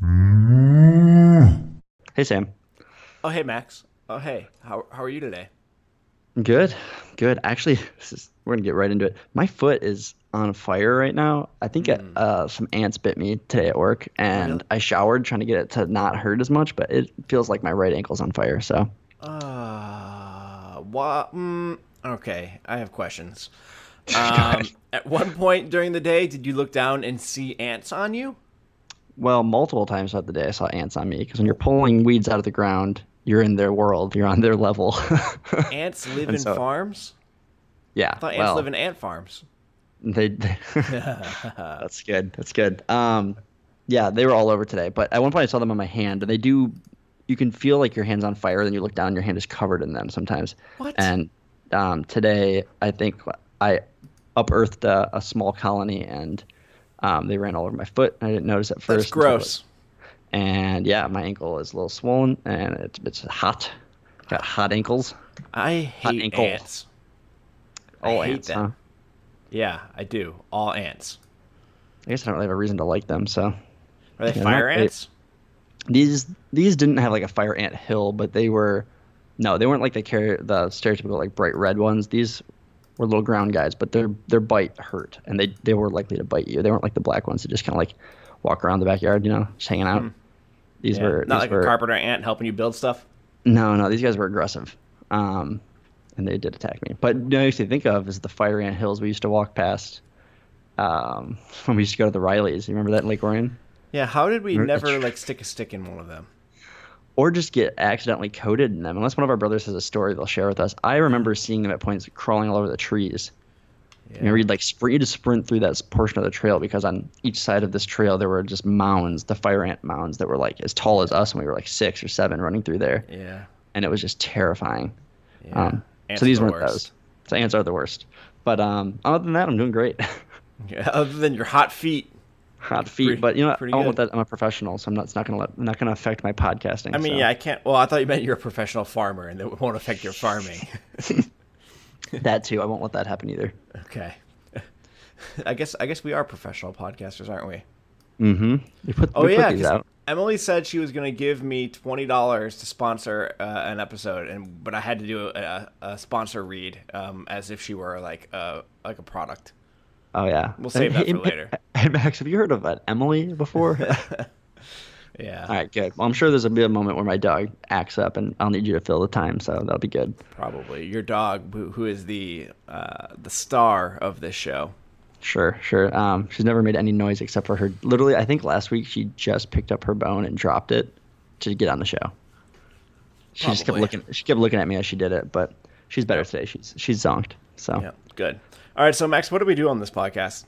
Hey, Sam. Oh, hey, Max. Oh, hey. How, how are you today? Good, good. Actually, this is, we're gonna get right into it. My foot is on fire right now. I think Hmm. uh, some ants bit me today at work, and Really? I showered trying to get it to not hurt as much, but it feels like my right ankle's on fire. So, Uh, what? Mm, okay, I have questions. Um, at one point during the day, did you look down and see ants on you? Well, multiple times throughout the day, I saw ants on me because when you're pulling weeds out of the ground, you're in their world. You're on their level. Ants live in so- farms? yeah. I thought ants well, live in ant farms. They, that's good. That's good. Um, yeah, they were all over today. But at one point, I saw them on my hand, and they do. You can feel like your hand's on fire. Then you look down, and your hand is covered in them sometimes. What? And um, today, I think I unearthed a, a small colony, and um, they ran all over my foot. I didn't notice at first. That's gross. And yeah, my ankle is a little swollen, and it's it's hot. Got hot ankles. I hate ankle. ants. I All hate ants, them. huh? Yeah, I do. All ants. I guess I don't really have a reason to like them. So Are they fire not- they- ants? these these didn't have like a fire ant hill, but they were no, they weren't like the car- the stereotypical like bright red ones. These were little ground guys, but their their bite hurt, and they they were likely to bite you. They weren't like the black ones that just kind of like walk around the backyard, you know, just hanging out. These Hmm. Yeah. were Not these like were a carpenter ant helping you build stuff? no no these guys were aggressive, um, and they did attack me. But you know, used to think of is the fire ant hills we used to walk past. Um, when we used to go to the Rileys, you remember that in Lake Orion? Yeah, how did we Remember- never like stick a stick in one of them? Or just get accidentally coated in them. Unless one of our brothers has a story they'll share with us. I remember seeing them at points crawling all over the trees. Yeah. You know, you'd like sprint, you just sprint through that portion of the trail because on each side of this trail there were just mounds, the fire ant mounds that were like as tall as us when we were like six or seven running through there, Yeah. and it was just terrifying. Yeah. Um, so these the weren't worst. those. So ants are the worst. But um, other than that, I'm doing great. Yeah, other than your hot feet. Hot feet, Pretty- but you know, what? I good. let that. I'm a professional, so I'm not. It's not gonna let. Not gonna affect my podcasting. I mean, so. yeah, I can't. Well, I thought you meant you're a professional farmer, and that won't affect your farming. that too. I won't let that happen either. okay. I guess I guess we are professional podcasters, aren't we? Mm-hmm. You put, Oh we yeah. Emily said she was going to give me twenty dollars to sponsor uh, an episode, and but I had to do a, a sponsor read um, as if she were like a like a product. Oh yeah. We'll save that Hey, for later. Hey Max, have you heard of an Emily before? Yeah, All right, good. Well, I'm sure there's a bit of a moment where my dog acts up, and I'll need you to fill the time, so that'll be good. probably your dog, who, who is the uh, the star of this show. Sure, sure. Um, she's never made any noise except for her. Literally, I think last week she just picked up her bone and dropped it to get on the show. She just kept looking. She kept looking at me as she did it, but she's better today. She's she's zonked. So. Yeah, good. All right, so Max, what do we do on this podcast?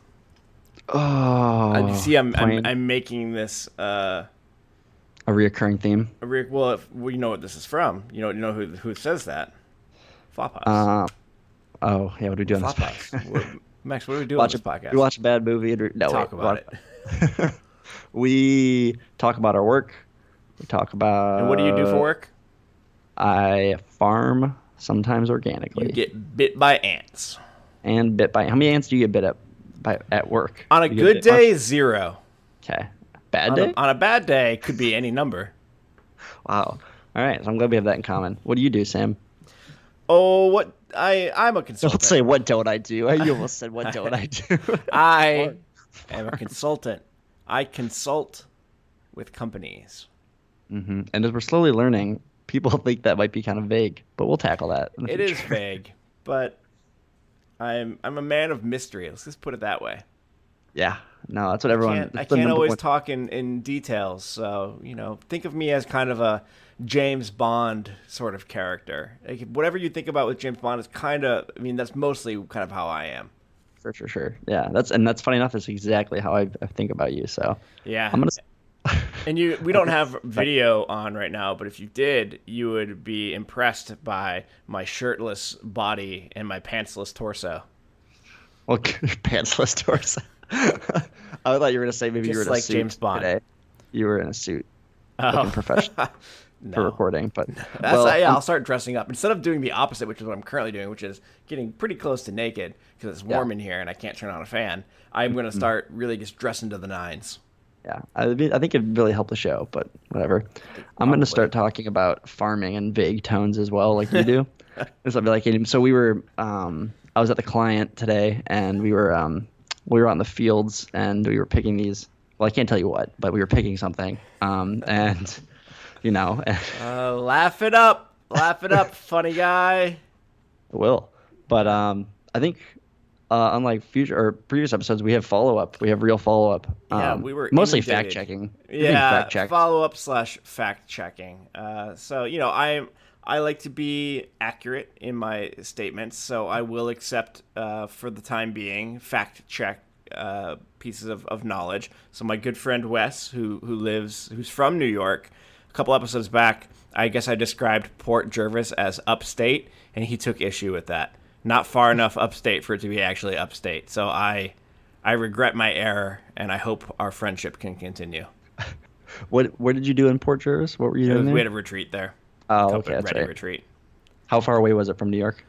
Oh. You see, I'm, I'm I'm making this. Uh, a reoccurring theme. a re- well, if, well, you know what this is from. You know, you know who who says that. Flop House. Uh, oh yeah, what do we doing? this Flop House. What- Max, what do we do watch on this a, podcast? We watch a bad movie. And, re- no, Talk wait, about it. we talk about our work. We talk about. And what do you do for work? I farm sometimes organically You get bit by ants. And bit by. How many ants do you get bit up by at work? On a You good much? day, zero. Okay. Bad On day. a, on a bad day, could be any number. wow. All right. So I'm glad we have that in common. What do you do, Sam? Oh, what I I'm a consultant. Don't say what don't I do. You almost said what don't I do. I am a consultant. I consult with companies. hmm And as we're slowly learning, people think that might be kind of vague, but we'll tackle that. It is vague, but I'm I'm a man of mystery. Let's just put it that way. Yeah. No, that's what everyone. can't, I can't always one- talk in, in details. So, you know, think of me as kind of a James Bond sort of character. Like, whatever you think about with James Bond is kind of, I mean, that's mostly kind of how I am. For sure, sure. Yeah, that's and that's funny enough. That's exactly how I, I think about you. So Yeah. I'm gonna. And you, we don't have video on right now, but if you did, you would be impressed by my shirtless body and my pantsless torso. Well, pantsless torso. I thought you were gonna say maybe you were Just in a like suit James Bond. today. You were in a suit, Oh. looking professional for recording. But That's well, yeah. I'll start dressing up instead of doing the opposite, which is what I'm currently doing, which is getting pretty close to naked because it's warm Yeah. in here and I can't turn on a fan. I'm Mm-hmm. gonna start really just dressing to the nines. Yeah, I, I think it really helped the show, but whatever. I'm going to start talking about farming in vague tones as well, like you do. this will be like, so we were, um, I was at the client today, and we were, um, we were on the fields, and we were picking these. Well, I can't tell you what, but we were picking something, um, and you know, uh, laugh it up, laugh it up, funny guy. I will, but um, I think uh, unlike future or previous episodes, we have follow up. We have real follow up. Yeah, um, we were mostly fact checking. Yeah, follow up slash fact checking. Uh, so you know, I I like to be accurate in my statements, so I will accept uh, for the time being fact check uh, pieces of, of knowledge. So my good friend Wes, who who lives, who's from New York, a couple episodes back, I guess I described Port Jervis as upstate, and he took issue with that not far enough upstate for it to be actually upstate. So I I regret my error, and I hope our friendship can continue. what What did you do in Port Jervis? What were you doing? Was, we had a retreat there. Oh, okay, that's right. retreat. How far away was it from New York?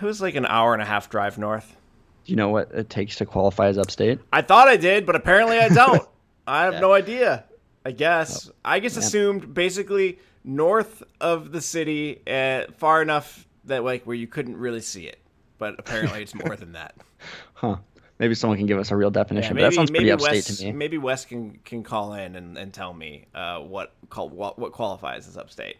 It was like an hour and a half drive north. Do you know what it takes to qualify as upstate? I thought I did, but apparently I don't. I have yeah. no idea. I guess oh, I just man. assumed basically north of the city, uh, far enough that like where you couldn't really see it, but apparently it's more than that. Huh. Maybe someone can give us a real definition. Yeah, maybe, that sounds pretty upstate Wes, to me. Maybe Wes can, can call in and, and tell me uh, what, call, what what qualifies as upstate.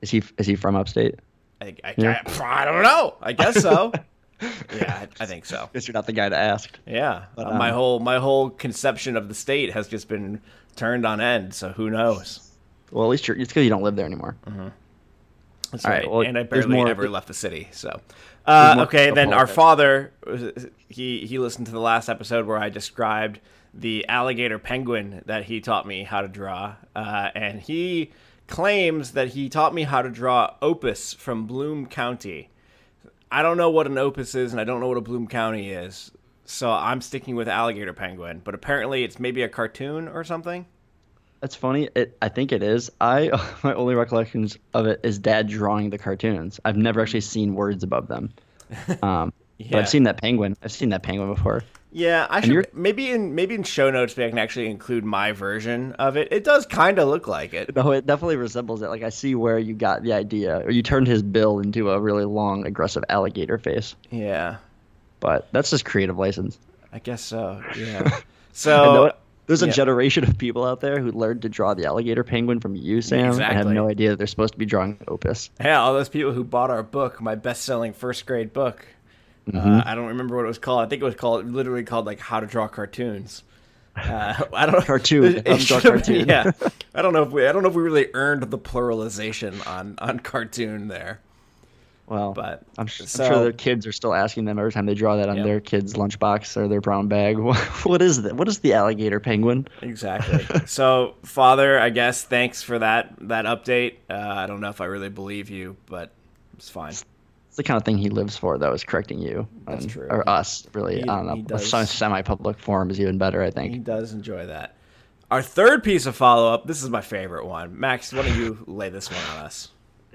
Is he is he from upstate? I think I, yeah. I, I don't know. I guess so. yeah, I, I, think so. Guess you're not the guy to ask. Yeah, but, um, my whole my whole conception of the state has just been turned on end. So who knows? Well, at least you're, it's because you don't live there anymore. Mm-hmm. That's All right. right. Well, and I barely ever left the city. So, uh, okay. Then our father, he he listened to the last episode where I described the alligator penguin that he taught me how to draw, uh, and he claims that he taught me how to draw Opus from Bloom County. I don't know what an Opus is, and I don't know what a Bloom County is, so I'm sticking with alligator penguin. But apparently, it's maybe a cartoon or something. That's funny. It, I think it is. I my only recollections of it is Dad drawing the cartoons. I've never actually seen words above them. Um, yeah. But I've seen that penguin. I've seen that penguin before. Yeah, I should maybe in maybe in show notes I can actually include my version of it. It does kind of look like it. No, it definitely resembles it. Like I see where you got the idea, or you turned his bill into a really long, aggressive alligator face. Yeah, but that's just creative license. I guess so. Yeah. So there's a yep. generation of people out there who learned to draw the alligator penguin from you, Sam, exactly. and have no idea that they're supposed to be drawing Opus. Yeah, all those people who bought our book, my best-selling first grade book. Uh, mm-hmm. Uh, I don't remember what it was called. I think it was called literally called like How to Draw Cartoons. Uh, I don't know. Cartoon. It, it cartoon. yeah. I don't know if we. I don't know if we really earned the pluralization on on cartoon there. Well, but I'm, sh- so, I'm, sure their kids are still asking them every time they draw that on yep. their kid's lunchbox or their brown bag. what is that? What is the alligator penguin? Exactly. so, father, I guess thanks for that that update. Uh, I don't know if I really believe you, but it's fine. It's, it's the kind of thing he lives for, though, is correcting you. That's and, true. Or us, really. He, on a, a semi-public forum is even better, I think. He does enjoy that. Our third piece of follow-up. This is my favorite one. Max, why don't you lay this one on us?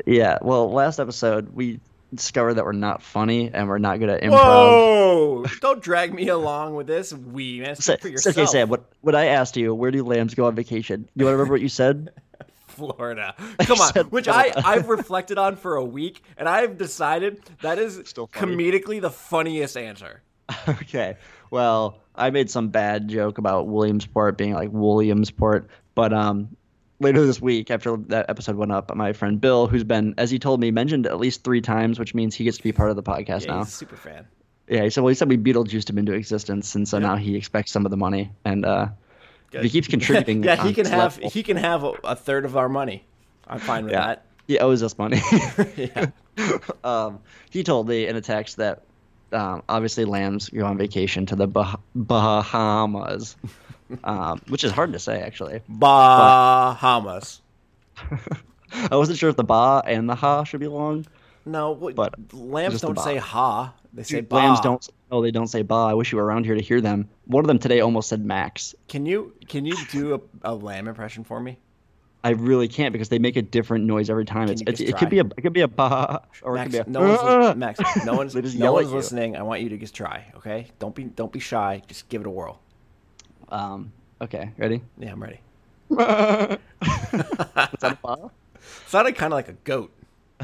Yeah, well, last episode we discovered that we're not funny and we're not good at improv. Whoa! Don't drag me along with this. We man, speak for yourself. Okay, Sam. What what I asked you? Where do lambs go on vacation? You want to remember what you said? Florida. Come on, which I I've reflected on for a week, and I've decided that is comedically the funniest answer. Okay, well, I made some bad joke about Williamsport being like Williamsport, but um, later this week after that episode went up my friend bill who's been as he told me mentioned at least three times which means he gets to be part of the podcast yeah, now. super fan. Yeah he said well he said we beetlejuiced him into existence and so now he expects some of the money and uh he keeps contributing yeah he can have level, he can have a, a, third of our money. I'm fine with yeah, that. He owes us money. Yeah. Um he told me in a text that um, obviously lambs go on vacation to the bah- bahamas um, which is hard to say actually. Bahamas. I wasn't sure if the ba and the ha should be long. No, but lambs don't say ha; they say ba. Lambs don't. Oh, they don't say ba. I wish you were around here to hear them. One of them today almost said Max. Can you can you do a, a lamb impression for me? I really can't because they make a different noise every time. It's, it's it could be a it could be a ba or Max, it could be a no one's, Max. No one's no one's listening. I want you to just try. Okay, don't be don't be shy. Just give it a whirl. Um, Okay, ready? Yeah, I'm ready. Is that a? Sounded kind of like a goat.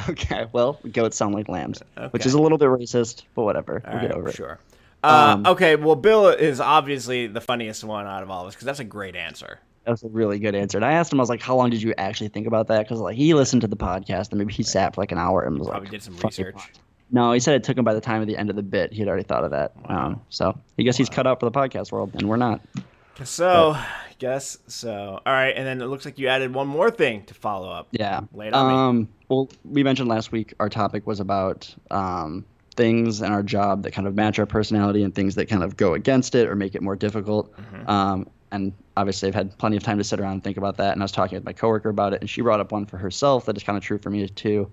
Okay, well, goats sound like lambs, which is a little bit racist, but whatever. All we'll get over it. Sure. Uh, Um, okay, well, Bill is obviously the funniest one out of all of us because that's a great answer. That was a really good answer. And I asked him, I was like, "How long did you actually think about that?" Because like he listened to the podcast and maybe he sat for like an hour and was Probably like, did some research. fine." No, he said it took him by the time of the end of the bit. He had already thought of that. Um, so I guess he's cut out for the podcast world, and we're not. So, guess so. All right, and then it looks like you added one more thing to follow up. Yeah. Lay it on me. Um, well, we mentioned last week our topic was about um, things in our job that kind of match our personality and things that kind of go against it or make it more difficult. Mm-hmm. Um, and obviously, I've had plenty of time to sit around and think about that. And I was talking with my coworker about it, and she brought up one for herself that is kind of true for me too.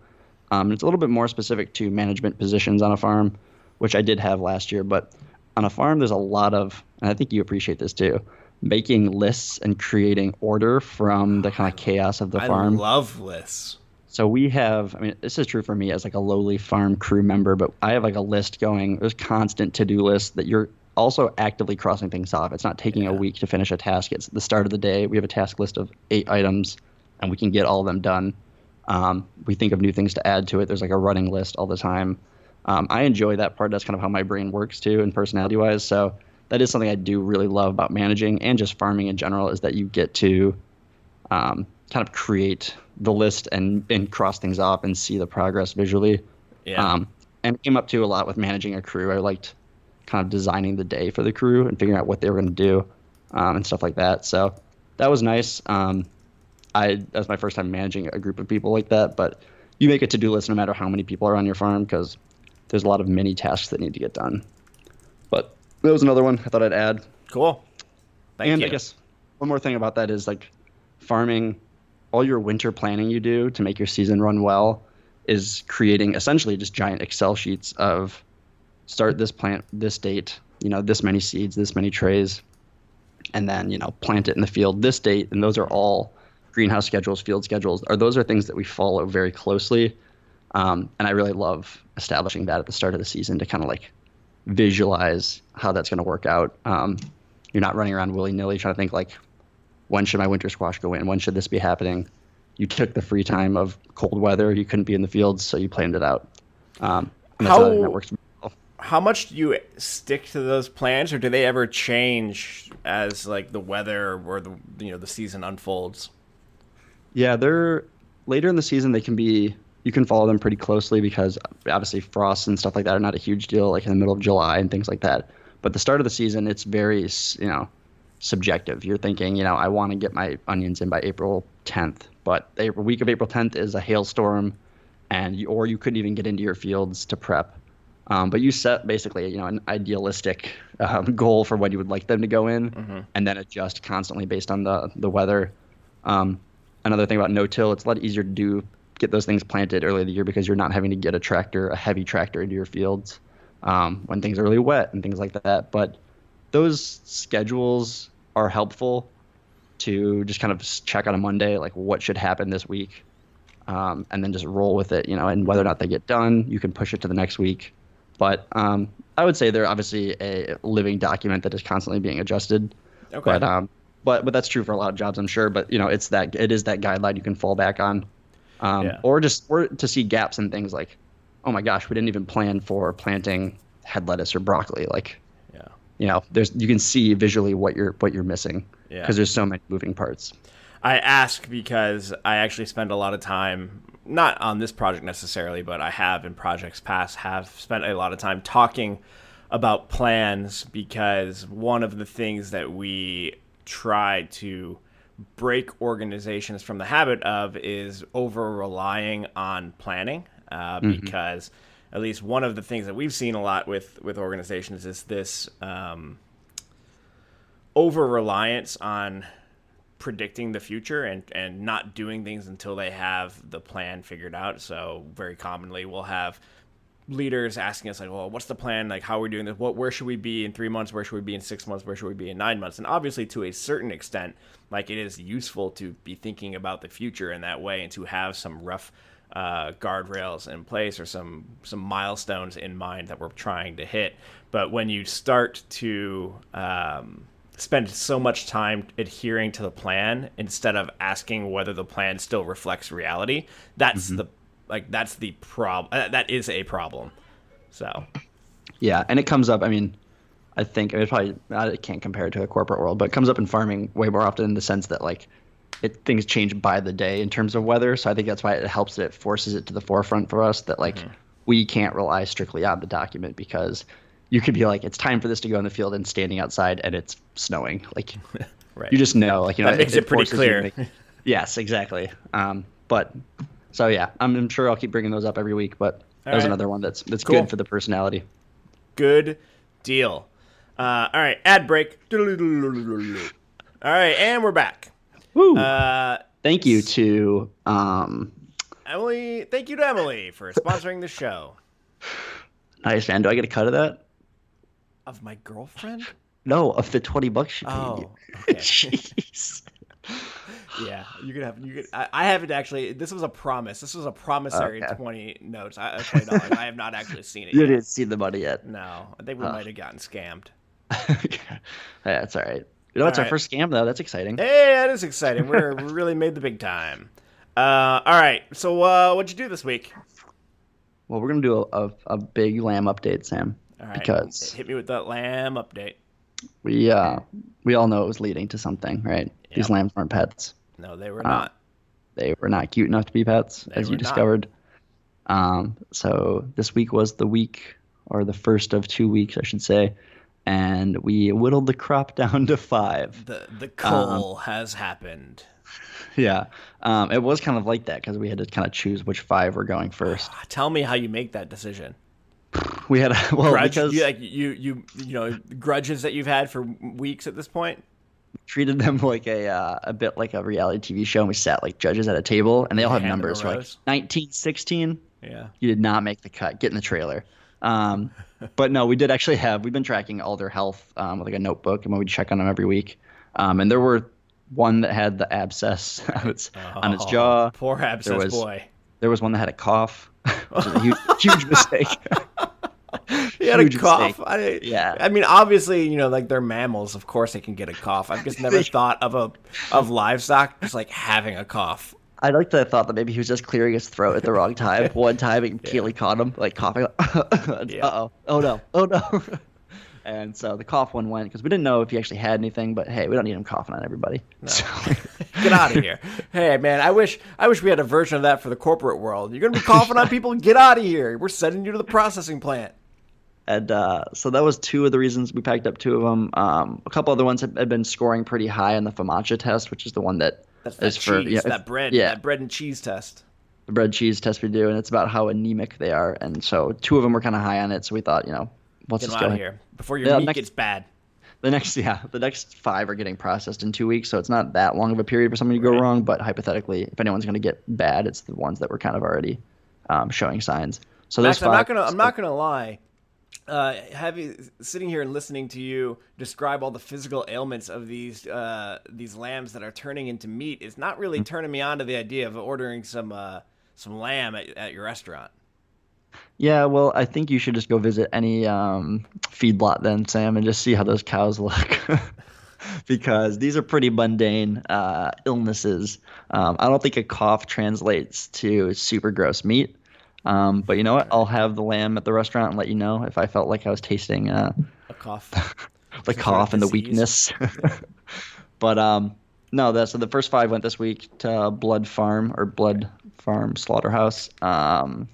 Um, it's a little bit more specific to management positions on a farm, which I did have last year. But on a farm, there's a lot of, and I think you appreciate this too, making lists and creating order from the kind of chaos of the I farm. love lists. So we have, I mean, this is true for me as like a lowly farm crew member, but I have like a list going. There's constant to-do list that you're also actively crossing things off. It's not taking a week to finish a task. It's the start of the day. We have a task list of eight items, and we can get all of them done. Um, we think of new things to add to it. There's like a running list all the time. Um, I enjoy that part. That's kind of how my brain works too, and personality-wise. So that is something I do really love about managing and just farming in general is that you get to um, kind of create the list and, and cross things off and see the progress visually. Yeah. Um, and came up to a lot with managing a crew. I liked kind of designing the day for the crew and figuring out what they were going to do um, and stuff like that. So that was nice. Um, I that was my first time managing a group of people like that. But you make a to do list no matter how many people are on your farm because there's a lot of mini tasks that need to get done. But that was another one I thought I'd add. cool. Thank and you. I guess one more thing about that is like farming, all your winter planning you do to make your season run well is creating essentially just giant Excel sheets of start this plant this date, you know, this many seeds, this many trays, and then, you know, plant it in the field this date. And those are all greenhouse schedules, field schedules, are those are things that we follow very closely. Um, and I really love establishing that at the start of the season to kind of like visualize how that's going to work out. Um, you're not running around willy nilly trying to think like, when should my winter squash go in? When should this be happening? You took the free time of cold weather. You couldn't be in the fields, so you planned it out. Um, How- how that works. How much do you stick to those plans, or do they ever change as like the weather or the you know the season unfolds? Yeah, they're later in the season. They can be you can follow them pretty closely because obviously frosts and stuff like that are not a huge deal, like in the middle of July and things like that. But the start of the season, it's very you know subjective. You're thinking, you know, I want to get my onions in by April 10th, but the week of April 10th is a hailstorm, and you, or you couldn't even get into your fields to prep. Um, but you set basically, you know, an idealistic um, goal for when you would like them to go in, and then adjust constantly based on the the weather. Um, another thing about no-till, it's a lot easier to do get those things planted early in the year because you're not having to get a tractor, a heavy tractor into your fields um, when things are really wet and things like that. But those schedules are helpful to just kind of check on a Monday, like what should happen this week, um, and then just roll with it, you know, and whether or not they get done, you can push it to the next week. But um, I would say they're obviously a living document that is constantly being adjusted. Okay. But um, but but that's true for a lot of jobs, I'm sure. But you know, it's that it is that guideline you can fall back on, um, Yeah. or just or to see gaps in things like, oh my gosh, we didn't even plan for planting head lettuce or broccoli. Like, yeah. you know, there's you can see visually what you're what you're missing Yeah. because there's so many moving parts. I ask because I actually spend a lot of time, not on this project necessarily, but I have in projects past, have spent a lot of time talking about plans because one of the things that we try to break organizations from the habit of is over relying on planning uh, because at least one of the things that we've seen a lot with with organizations is this um, over reliance on predicting the future and and not doing things until they have the plan figured out. So very commonly we'll have leaders asking us like, "Well, what's the plan? Like, how are we doing this? What, where should we be in three months? Where should we be in six months? Where should we be in nine months?" And obviously, to a certain extent, like it is useful to be thinking about the future in that way and to have some rough uh, guardrails in place or some some milestones in mind that we're trying to hit. But when you start to um, spend so much time adhering to the plan instead of asking whether the plan still reflects reality. That's Mm-hmm. the like that's the problem. Uh, that is a problem. So Yeah, and it comes up. I mean, I think I mean, it's probably I can't compare it to a corporate world, but it comes up in farming way more often in the sense that like it things change by the day in terms of weather. So I think that's why it helps that it forces it to the forefront for us that like Mm-hmm. we can't rely strictly on the document because you could be like it's time for this to go in the field and standing outside and it's snowing like right. you just know like you know That makes it pretty you to clear. make- yes exactly um but so yeah I'm, I'm sure i'll keep bringing those up every week but that was right. another one that's that's Cool. good for the personality Good deal. Uh, all right, ad break. All right, and we're back. Woo. Uh, thank you to um Emily, thank you to Emily for sponsoring the show. nice man do i get a cut of that Of my girlfriend? no of the 20 bucks she paid Oh, you okay. jeez Yeah, you could have. You could. I, I haven't actually. This was a promise. This was a promissory Okay. twenty notes. I, uh, twenty dollars. I have not actually seen it. you yet. didn't see the money yet No, I think we might have gotten scammed. yeah that's all right you know it's All our first scam though that's exciting Hey, that is exciting. We're we really made the big time. Uh, all right. So, uh, what'd you do this week? well we're gonna do a, a, a big lamb update sam All right, because hit me with that lamb update. we uh we all know it was leading to something right these Yep. lambs weren't pets No, they were Uh, not. they were not cute enough to be pets, They as you discovered. Um, so this week was the week, or the first of two weeks, I should say, and we whittled the crop down to five. The the Um, coal has happened. Yeah, um, it was kind of like that because we had to kind of choose which five were going first. Tell me how you make that decision. We had a, well Grudge, because you, like you you you know grudges that you've had for weeks at this point. Treated them like a uh, a bit like a reality TV show, and we sat like judges at a table, and they all have Hand numbers. So, like rows. 19, 16, Yeah. you did not make the cut. Get in the trailer. Um, but no, we did actually have. We've been tracking all their health um, with like a notebook, and we check on them every week. Um, and there were one that had the abscess on its on its Oh, jaw. Poor abscess was- boy. There was one that had a cough, which is a huge, huge mistake. He had a cough. I, Yeah. I mean, obviously, you know, like they're mammals. Of course, they can get a cough. I've just never thought of a of livestock just like having a cough. I like the thought that maybe he was just clearing his throat at the wrong time. One time, and Keely caught him like coughing. Yeah. Uh oh! Oh no! Oh no! and so the cough one went because we didn't know if he actually had anything. But hey, we don't need him coughing on everybody. So, Get out of here. Hey, man, I wish I wish we had a version of that for the corporate world. You're gonna be coughing on people. Get out of here. We're sending you to the processing plant. And uh, so that was two of the reasons we packed up two of them. Um, a couple other ones had, had been scoring pretty high on the FAMACHA test, which is the one that That's that is for cheese, yeah, that bread, Yeah, that bread and cheese test. the bread cheese test we do, and it's about how anemic they are. And so two of them were kind of high on it. So we thought, you know, Get go out of here before your Yeah, meat next- gets bad. The next, yeah, the next five are getting processed in two weeks, so it's not that long of a period for something to go Right. wrong. But hypothetically, if anyone's going to get bad, it's the ones that were kind of already um, showing signs. So Max, I'm not gonna. I'm not gonna lie. Uh, having sitting here and listening to you describe all the physical ailments of these uh, these lambs that are turning into meat is not really turning me on to the idea of ordering some uh, some lamb at, at your restaurant. Yeah, well, I think you should just go visit any um, feedlot then, Sam, and just see how those cows look. because these are pretty mundane uh, illnesses. Um, I don't think a cough translates to super gross meat. Um, but you know what? I'll have the lamb at the restaurant and let you know if I felt like I was tasting uh, A cough. the of cough and the weakness. but um, no, that's so the first five went this week to Blood Farm or Blood Farm Slaughterhouse. Um,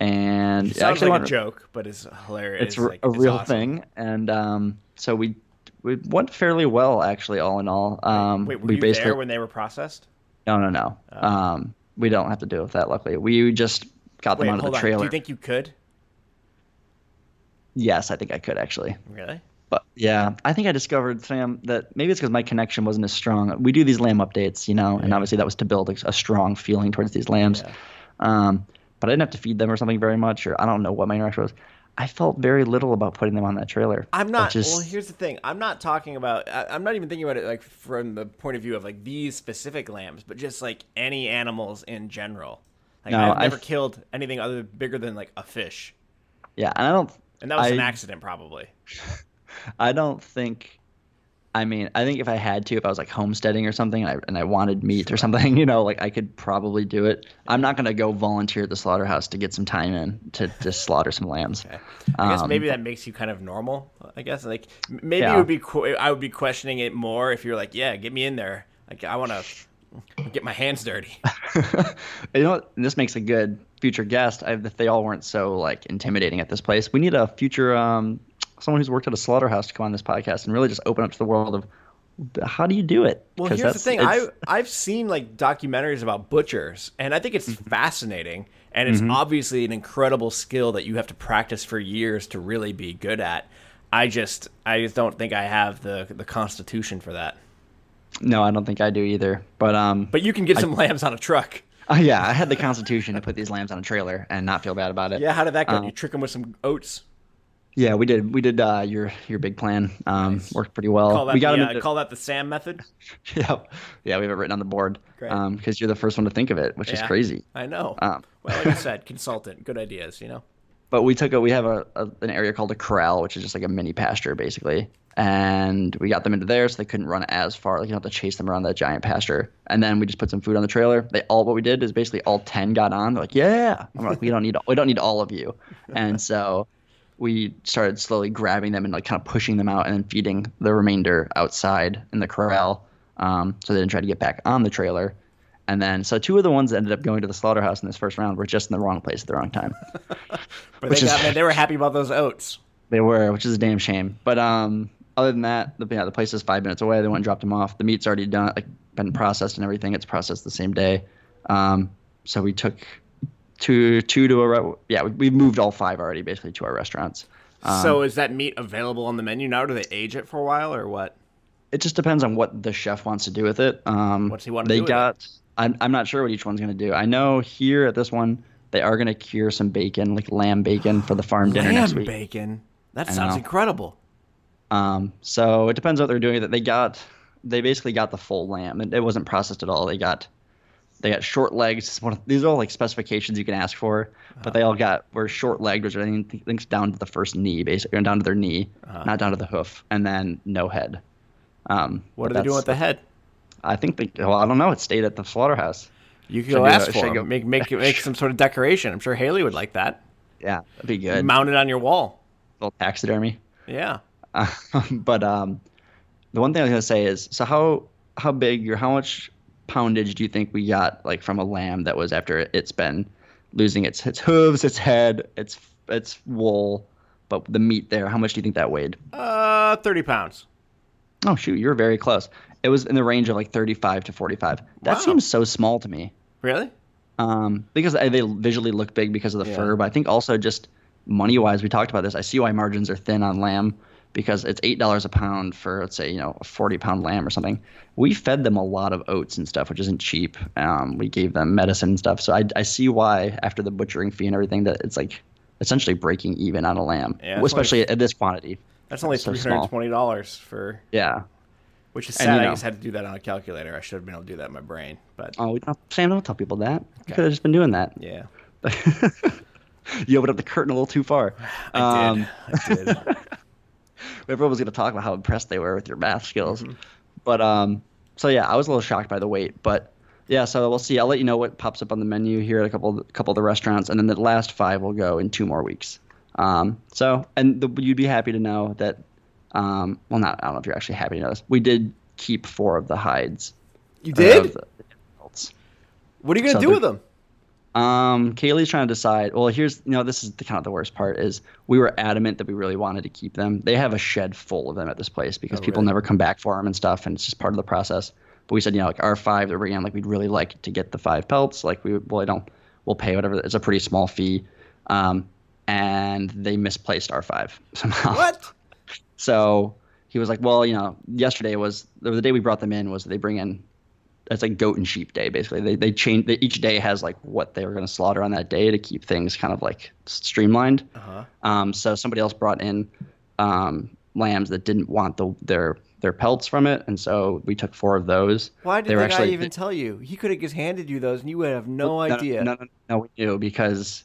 and it Sounds actually like a joke, but it's hilarious. it's r- like, a it's real awesome. thing, and um, so we we went fairly well actually, all in all. Um, Wait, were we you basically there when they were processed? no no no. Oh. Um, we don't have to deal with that. Luckily, we just got them Wait, onto hold the on. trailer. Do you think you could? yes, I think I could actually. Really? But yeah, I think I discovered Sam that maybe it's because my connection wasn't as strong. We do these lamb updates, you know, and obviously that was to build a, a strong feeling towards these lambs. Yeah. Um, but I didn't have to feed them or something very much, or I don't know what my interaction was. I felt very little about putting them on that trailer. I'm not. is- Well, here's the thing. I'm not talking about. I, I'm not even thinking about it like from the point of view of like these specific lambs, but just like any animals in general. Like No, I've I- never killed anything other bigger than like a fish, yeah, and I don't. and that was an accident probably. I don't think I mean, I think if I had to, if I was like homesteading or something, and I, and I wanted meat or something, you know, like I could probably do it. I'm not gonna go volunteer at the slaughterhouse to get some time in to to slaughter some lambs. Okay. I guess Um, maybe that makes you kind of normal. I guess like maybe it would be I would be questioning it more if you're like, yeah, get me in there. Like I want to get my hands dirty. you know, what? this makes a good future guest. I, if they all weren't so like intimidating at this place, we need a future um someone who's worked at a slaughterhouse to come on this podcast and really just open up to the world of how do you do it? Well, here's the thing. I I've seen like documentaries about butchers, and I think it's Mm-hmm. fascinating. And it's obviously an incredible skill that you have to practice for years to really be good at. I just I just don't think I have the the constitution for that. No, I don't think I do either. But um, But you can get some lambs on a truck. uh, yeah, I had the constitution to put these lambs on a trailer and not feel bad about it. Yeah, how did that go? Um, you trick them with some oats. Yeah, we did. We did uh, your your big plan. Um, Nice. worked pretty well. Call that we got the, him uh, call that the Sam method. yeah, yeah. We have it written on the board. Great. Um, because you're the first one to think of it, which is crazy. I know. Um, well, like I said, consultant, good ideas. You know. But we took a we have a, a an area called a corral, which is just like a mini pasture basically, and we got them into there so they couldn't run as far. Like you don't have to chase them around that giant pasture. And then we just put some food on the trailer. They all what we did is basically all ten got on. They're like, yeah. I'm like, we don't need we don't need all of you. And so we started slowly grabbing them and like kind of pushing them out and then feeding the remainder outside in the corral. Um, so they didn't try to get back on the trailer. And then, so two of the ones that ended up going to the slaughterhouse in this first round were just in the wrong place at the wrong time. But Which they is- got man, they were happy about those oats. They were, which is a damn shame. But um, other than that, the, yeah, the place is five minutes away. They went and dropped them off. The meat's already done, like been processed and everything. It's processed the same day. Um, so we took two two to a re- yeah. We, we moved all five already basically to our restaurants. Um, so is that meat available on the menu now? Do they age it for a while or what? it just depends on what the chef wants to do with it. Um, What's he wanna they do with it? I'm I'm not sure what each one's gonna do. I know here at this one they are gonna cure some bacon, like lamb bacon, for the farm dinner next week. Lamb bacon. That I sounds know. incredible. Um, so it depends what they're doing. That they got, they basically got the full lamb. It, it wasn't processed at all. They got, they got short legs. One of, these are all like specifications you can ask for, but they all got were short legged, which I think links down to the first knee, basically, or down to their knee, not down to the hoof, and then no head. Um, What are they doing with the head? I think they. Well, I don't know. It stayed at the slaughterhouse. You could go ask for them. go- Make make make some sort of decoration. I'm sure Haley would like that. Yeah, that'd be good. Mount it on your wall. little taxidermy. Yeah. but um, the one thing I was gonna say is, so how how big or how much poundage do you think we got like from a lamb that was after it's been losing its its hooves, its head, its its wool, but the meat there? How much do you think that weighed? Uh, thirty pounds. Oh shoot, you're very close. It was in the range of like 35 to 45. That Wow. seems so small to me. Really? Um, because they they visually look big because of the Yeah. fur, but I think also just money wise, we talked about this. I see why margins are thin on lamb because it's eight dollars a pound for let's say you know a forty pound lamb or something. We fed them a lot of oats and stuff, which isn't cheap. Um, we gave them medicine and stuff, so I I see why after the butchering fee and everything that it's like essentially breaking even on a lamb, Yeah, especially at this quantity. That's only So three hundred twenty dollars for, Yeah. Which is And, sad. you I just had to do that on a calculator. I should have been able to do that in my brain, but Oh, don't, Sam, don't tell people that. You could have just been doing that. yeah, you opened up the curtain a little too far. I Um, did. I did. everyone was going to talk about how impressed they were with your math skills. Mm-hmm. But um, so yeah, I was a little shocked by the weight, but yeah, so we'll see. I'll let you know what pops up on the menu here at a couple couple of the restaurants, and then the last five will go in two more weeks. Um, so and the, you'd be happy to know that. Um, well, not I don't know if you're actually happy to know this. We did keep four of the hides. You did? the what are you gonna so do with them? Um, Kaylee's trying to decide. Well, here's you know this is the kind of the worst part is we were adamant that we really wanted to keep them. They have a shed full of them at this place because Oh, people really? never come back for them and stuff, and it's just part of the process. But we said, you know, like our five that we're bringing, like we'd really like to get the five pelts. Like we, well, I don't, we'll pay whatever. It's a pretty small fee. Um, and they misplaced our five somehow. What? So he was like, well, you know, yesterday was the day we brought them in was they bring in it's like goat and sheep day basically. They they change they, each day has like what they were going to slaughter on that day to keep things kind of like streamlined. Uh-huh. Um, so somebody else brought in um, lambs that didn't want the their their pelts from it, and so we took four of those. Why did They the guy actually- even tell you? He could have just handed you those, and you would have no No, idea. No, no, no, we knew because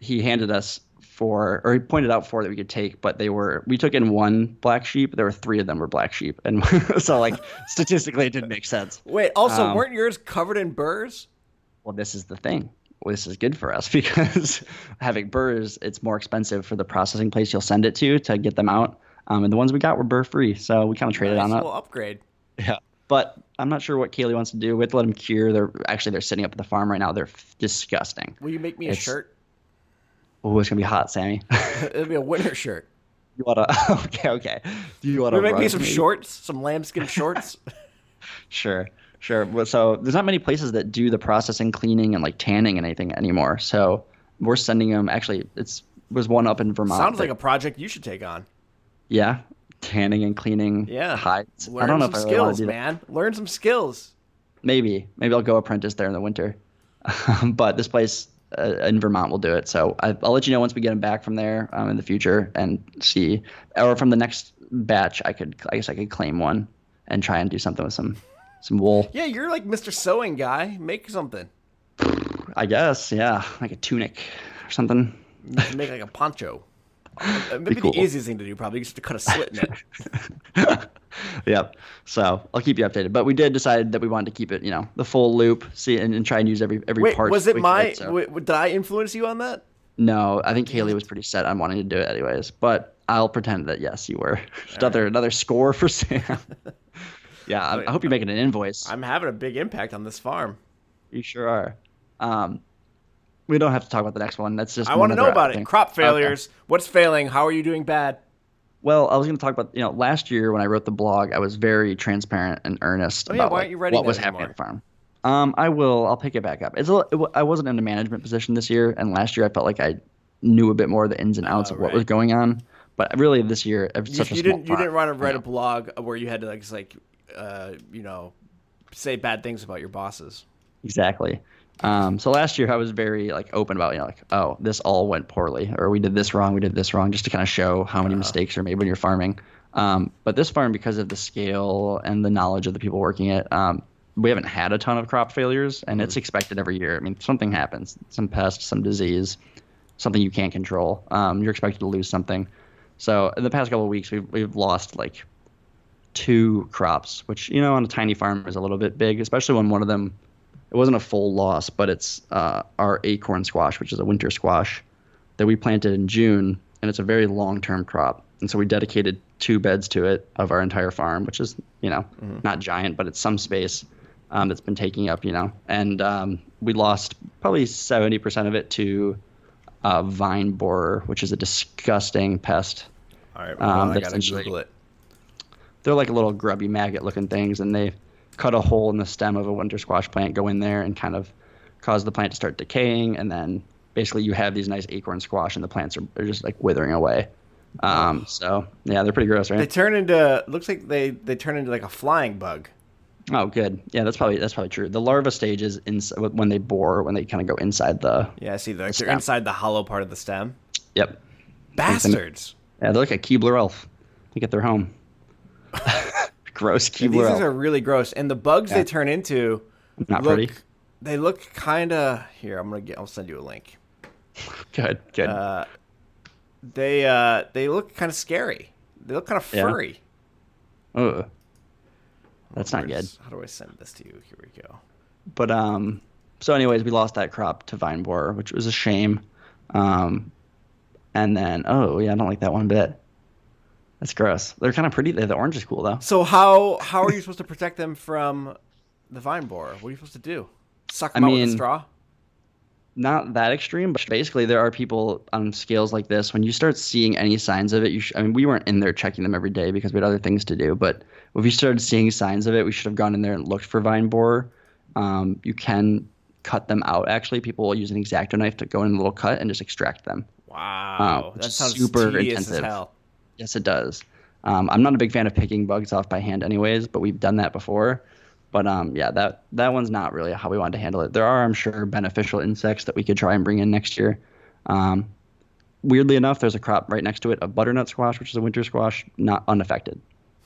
he handed us for, or he pointed out four that we could take, but they were we took in one black sheep. There were three of them were black sheep, and so like statistically it didn't make sense. Wait, also Um, weren't yours covered in burrs? Well, this is the thing. Well, this is good for us because having burrs, it's more expensive for the processing place you'll send it to to get them out. Um, and the ones we got were burr free, so we kind of traded Nice on that. little upgrade. Yeah. But I'm not sure what Kaylee wants to do. We have to let them cure. They're actually they're sitting up at the farm right now. They're f- disgusting. Will you make me a shirt? Oh, it's gonna be hot, Sammy. It'll be a winter shirt. you wanna? Okay, okay. Do you wanna you make me some me? shorts, some lambskin shorts? Sure, sure. So there's not many places that do the processing, cleaning, and like tanning and anything anymore. So we're sending them. Actually, it's was one up in Vermont. Sounds like a project you should take on. yeah, tanning and cleaning. Yeah. hides. Learn I don't know some if I really skills, to do that. man. Learn some skills. Maybe, maybe I'll go apprentice there in the winter. but this place uh, in Vermont will do it. So I, I'll let you know once we get them back from there um, in the future and see, or from the next batch, I could, I guess I could claim one and try and do something with some, some wool. Yeah, you're like Mr. Sewing guy. Make something. I guess, yeah, like a tunic or something. Make like a poncho. Maybe cool. the easiest thing to do, probably, just to cut a slit in it. yep. So I'll keep you updated. But we did decide that we wanted to keep it, you know, the full loop, see, and, and try and use every every part. Wait, part. was it my? could, so- w- w- did I influence you on that? No, I think Kaylee was pretty set on wanting to do it anyways. But I'll pretend that yes, you were. another another score for Sam. yeah, I, I hope you're making an invoice. I'm having a big impact on this farm. you sure are. Um, we don't have to talk about the next one. That's just. I want to know about it. thing. Crop Okay. failures. What's failing? How are you doing bad? Well, I was going to talk about you know last year when I wrote the blog, I was very transparent and earnest Oh, yeah, about why aren't you writing what was happening at the farm. Um, I will. I'll pick it back up. It's a, it, I wasn't in a management position this year, and last year I felt like I knew a bit more of the ins and outs Oh, of what right. was going on. But really, this year, it's You, such a you small didn't. You didn't want to write a blog where you had to like, just like, uh, you know, say bad things about your bosses. Exactly. Um, so last year I was very like open about you know like oh this all went poorly or we did this wrong we did this wrong just to kind of show how many mistakes are made when you're farming. Um, but this farm because of the scale and the knowledge of the people working it, um, we haven't had a ton of crop failures and it's expected every year. I mean something happens, some pest, some disease, something you can't control. Um, you're expected to lose something. So in the past couple of weeks we've we've lost like two crops, which you know on a tiny farm is a little bit big, especially when one of them it wasn't a full loss, but it's uh, our acorn squash, which is a winter squash that we planted in June, and it's a very long-term crop. And so we dedicated two beds to it of our entire farm, which is you know not giant, but it's some space um, that's been taking up, you know. And um, we lost probably seventy percent of it to uh, vine borer, which is a disgusting pest. All right, well, Um, I gotta Google it. they're like little grubby maggot looking things and they cut a hole in the stem of a winter squash plant go in there and kind of cause the plant to start decaying and then basically you have these nice acorn squash and the plants are, are just like withering away um, so yeah they're pretty gross right? They turn into. Looks like they they turn into like a flying bug. oh good yeah that's probably that's probably true the larva stage is in, when they bore when they kind of go inside the Yeah, I see. They're, they're inside the hollow part of the stem. yep Bastards. yeah they're like a keebler elf they get their home gross These keebler things are really gross, and the bugs they turn into not look. pretty They look kind of. Here, I'm gonna get. I'll send you a link. good good Uh, they uh they look kind of scary. They look kind of Yeah. furry. Ugh. that's not good How do I send this to you? Here we go. but um so anyways we lost that crop to vine borer which was a shame um and then oh yeah i don't like that one bit that's gross they're kind of pretty the orange is cool though So how how are you supposed to protect them from the vine borer? What are you supposed to do? Suck I them out with a straw? not that extreme but basically there are people on scales like this when you start seeing any signs of it you sh- i mean we weren't in there checking them every day because we had other things to do but if you started seeing signs of it we should have gone in there and looked for vine borer um, you can cut them out actually people will use an X-Acto knife to go in a little cut and just extract them Wow, which that sounds super intensive. Yes, it does. Um, I'm not a big fan of picking bugs off by hand, anyways, but we've done that before. But um, yeah, that that one's not really how we wanted to handle it. There are, I'm sure, beneficial insects that we could try and bring in next year. Um, weirdly enough, there's a crop right next to it, a butternut squash, which is a winter squash, not unaffected.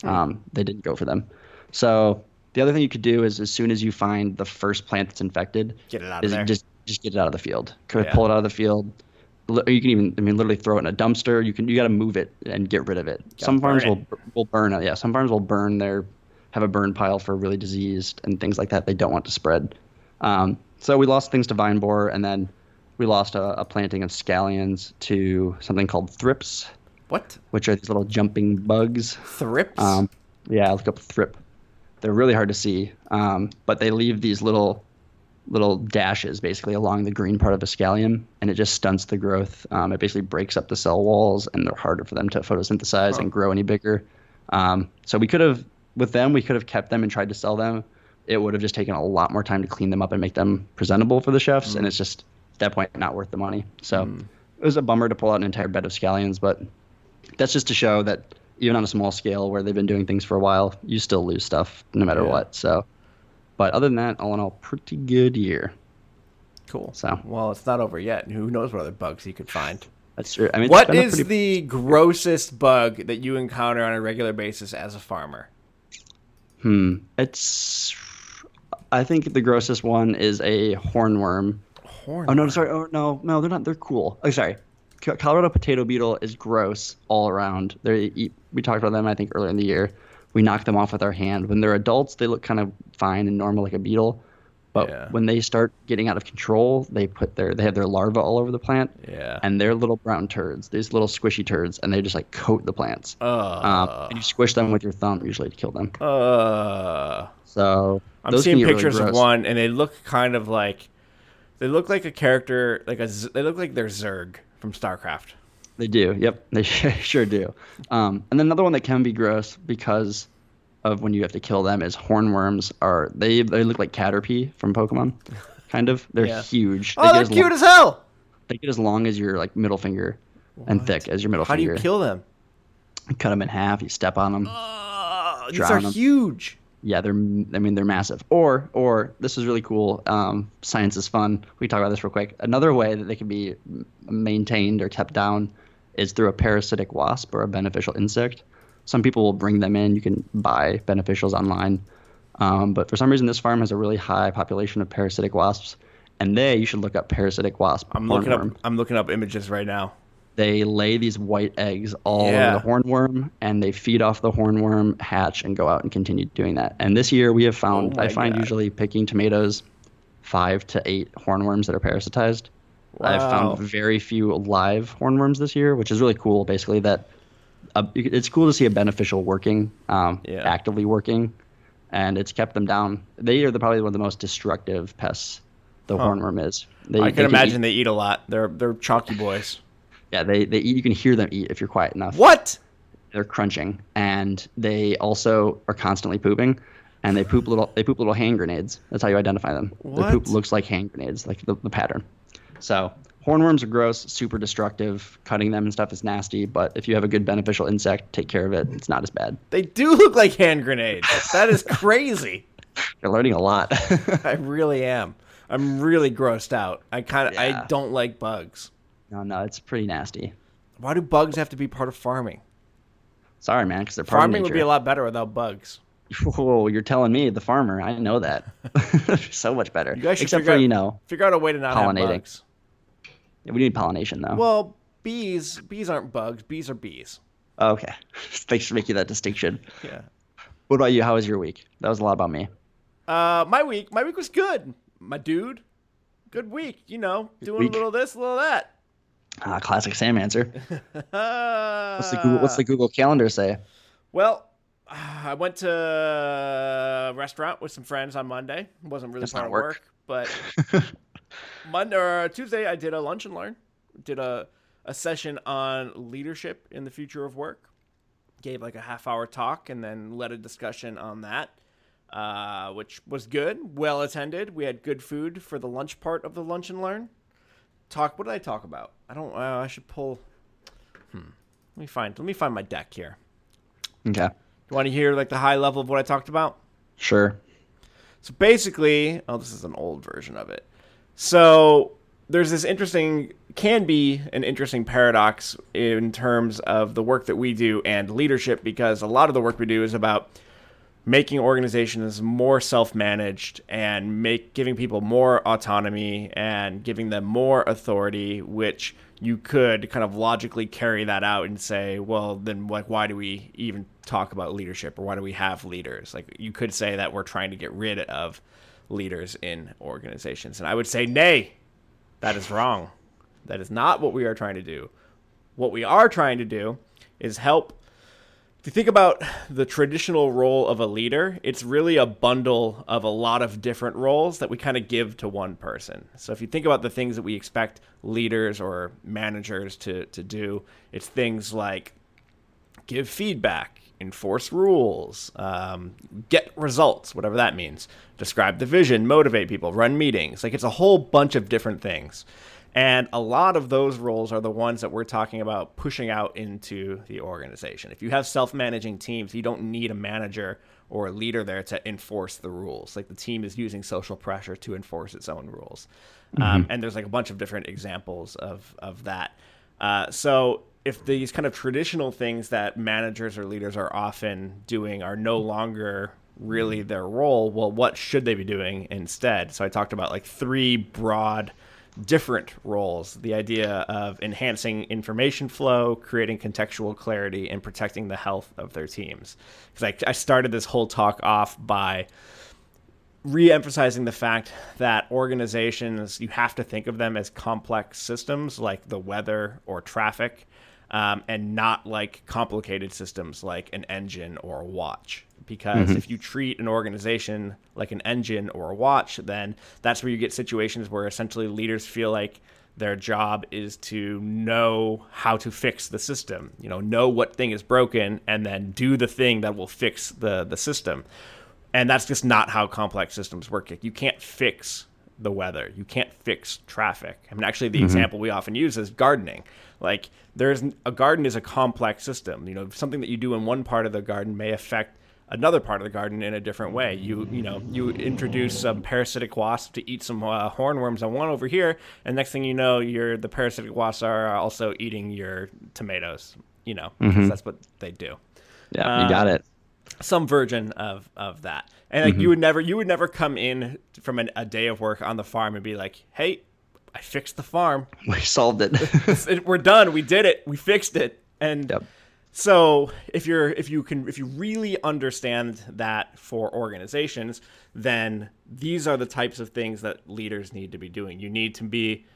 Um, they didn't go for them. So the other thing you could do is, as soon as you find the first plant that's infected, Get it out of is there. just just get it out of the field. Could Yeah. pull it out of the field. You can even I mean literally throw it in a dumpster. You can you got to move it and get rid of it. some farms will will burn it. Yeah, some farms will burn their have a burn pile for really diseased and things like that they don't want to spread. Um, so we lost things to vine borer, and then we lost a, a, planting of scallions to something called thrips. What? Which are these little jumping bugs. Thrips. Um, yeah, look up thrip. They're really hard to see, um, but they leave these little little dashes basically along the green part of a scallion, and it just stunts the growth. Um, it basically breaks up the cell walls, and they're harder for them to photosynthesize and grow any bigger. Um, so we could have, with them, we could have kept them and tried to sell them. It would have just taken a lot more time to clean them up and make them presentable for the chefs, mm. and it's just at that point not worth the money. So mm. it was a bummer to pull out an entire bed of scallions, but that's just to show that even on a small scale where they've been doing things for a while, you still lose stuff no matter yeah. what. So but other than that, all in all, pretty good year. Cool. So well, it's not over yet. Who knows what other bugs he could find? That's true. I mean, what is pretty... the grossest bug that you encounter on a regular basis as a farmer? Hmm. It's. I think the grossest one is a hornworm. Hornworm. Oh no! Sorry. Oh no! No, they're not. They're cool. Oh, sorry. Colorado potato beetle is gross all around. They eat. We talked about them, I think, earlier in the year we knock them off with our hand. When they're adults, they look kind of fine and normal like a beetle. But yeah. when they start getting out of control, they put their they have their larvae all over the plant. Yeah. And they're little brown turds, these little squishy turds, and they just like coat the plants. Uh, um, and you squish them with your thumb usually to kill them. Uh, so I'm seeing pictures really of one, and they look kind of like they look like a character, like a they look like they're Zerg from StarCraft. They do. Yep, they sure do. Um, and then another one that can be gross because of when you have to kill them is hornworms. Are they? They look like Caterpie from Pokemon, kind of. They're yeah. huge. Oh, they are cute long, as hell. They get as long as your like middle finger, what? and thick as your middle How finger. How do you kill them? You cut them in half. You step on them. Uh, these are them. huge. Yeah, they're. I mean, they're massive. Or, or this is really cool. Um, science is fun. We talk about this real quick. Another way that they can be maintained or kept down is through a parasitic wasp or a beneficial insect. Some people will bring them in. You can buy beneficials online. Um, but for some reason, this farm has a really high population of parasitic wasps, and they you should look up parasitic wasp. I'm looking up. I'm looking up images right now. They lay these white eggs all yeah. over the hornworm, and they feed off the hornworm, hatch, and go out and continue doing that. And this year, we have found. Oh I find God. usually picking tomatoes, five to eight hornworms that are parasitized. Wow. I've found very few live hornworms this year, which is really cool. Basically, that uh, it's cool to see a beneficial working, um, yeah. actively working, and it's kept them down. They are the, probably one of the most destructive pests. The huh. hornworm is. They, I can, imagine eat. they eat a lot. They're they're chalky boys. yeah, they they eat. You can hear them eat if you're quiet enough. What? They're crunching, and they also are constantly pooping and they poop little they poop little hand grenades. That's how you identify them. What? The poop looks like hand grenades, like the, the pattern. So hornworms are gross, super destructive. Cutting them and stuff is nasty. But if you have a good beneficial insect, take care of it. It's not as bad. They do look like hand grenades. That is crazy. You're learning a lot. I really am. I'm really grossed out. I kind of yeah. I don't like bugs. No, no, it's pretty nasty. Why do bugs have to be part of farming? Sorry, man, because they're part farming would be a lot better without bugs. Whoa, you're telling me, the farmer. I know that. so much better. You guys should Except for out, you know, figure out a way to not pollinating. have bugs. We need pollination though. Well, bees bees aren't bugs. Bees are bees. Okay, thanks for making that distinction. Yeah. What about you? How was your week? That was a lot about me. Uh, my week, my week was good. My dude, good week. You know, doing week. a little this, a little that. Ah, classic Sam answer. what's the Google, What's the Google Calendar say? Well, I went to a restaurant with some friends on Monday. It wasn't really That's part of work, work but Monday or Tuesday I did a lunch and learn. Did a a session on leadership in the future of work. Gave like a half hour talk and then led a discussion on that, uh, which was good, well attended. We had good food for the lunch part of the lunch and learn. Talk. What did I talk about? I don't. Uh, I should pull. Hmm. Let me find. Let me find my deck here. Okay. You want to hear like the high level of what I talked about? Sure. So basically, oh, this is an old version of it. So there's this interesting, can be an interesting paradox in terms of the work that we do and leadership, because a lot of the work we do is about making organizations more self-managed and make giving people more autonomy and giving them more authority which you could kind of logically carry that out and say well then like why do we even talk about leadership or why do we have leaders? Like you could say that we're trying to get rid of leaders in organizations. And i would say nay that is wrong. That is not what we are trying to do. What we are trying to do is help. If you think about the traditional role of a leader, it's really a bundle of a lot of different roles that we kind of give to one person. So if you think about the things that we expect leaders or managers to, to do, it's things like give feedback, enforce rules, um, get results, whatever that means, describe the vision, motivate people, run meetings. Like it's a whole bunch of different things. And a lot of those roles are the ones that we're talking about pushing out into the organization. If you have self managing teams, you don't need a manager or a leader there to enforce the rules. Like the team is using social pressure to enforce its own rules. Um, mm-hmm. Um, and there's like a bunch of different examples of, of that. Uh, so if these kind of traditional things that managers or leaders are often doing are no longer really their role, well, what should they be doing instead? So I talked about like three broad different roles the idea of enhancing information flow, creating contextual clarity, and protecting the health of their teams. Because I, I started this whole talk off by re-emphasizing the fact that organizations you have to think of them as complex systems like the weather or traffic um, and not like complicated systems like an engine or a watch because mm-hmm. if you treat an organization like an engine or a watch, then that's where you get situations where essentially leaders feel like their job is to know how to fix the system, you know, know what thing is broken and then do the thing that will fix the the system. And that's just not how complex systems work. You can't fix the weather. You can't fix traffic. I mean, actually, the mm-hmm. example we often use is gardening. Like, there's a garden is a complex system. You know, something that you do in one part of the garden may affect another part of the garden in a different way. You you know you introduce some parasitic wasps to eat some uh, hornworms on one over here, and next thing you know, your the parasitic wasps are also eating your tomatoes. You know, mm-hmm. that's what they do. Yeah, you got it. Some version of of that, and like mm-hmm. you would never you would never come in from an, a day of work on the farm and be like, hey. I fixed the farm. We solved it. We're done. We did it. We fixed it. And yep so if you're if you can if you really understand that for organizations, then these are the types of things that leaders need to be doing. You need to be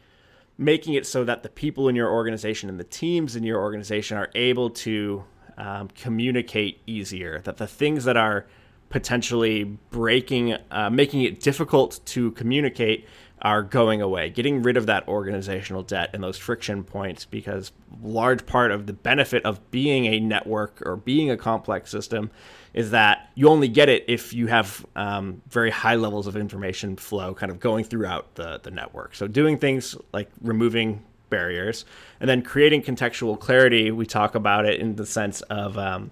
making it so that the people in your organization and the teams in your organization are able to um, communicate easier. That the things that are potentially breaking, uh, making it difficult to communicate are going away, getting rid of that organizational debt and those friction points because large part of the benefit of being a network or being a complex system is that you only get it if you have um, very high levels of information flow kind of going throughout the, the network. So doing things like removing barriers and then creating contextual clarity, we talk about it in the sense of um,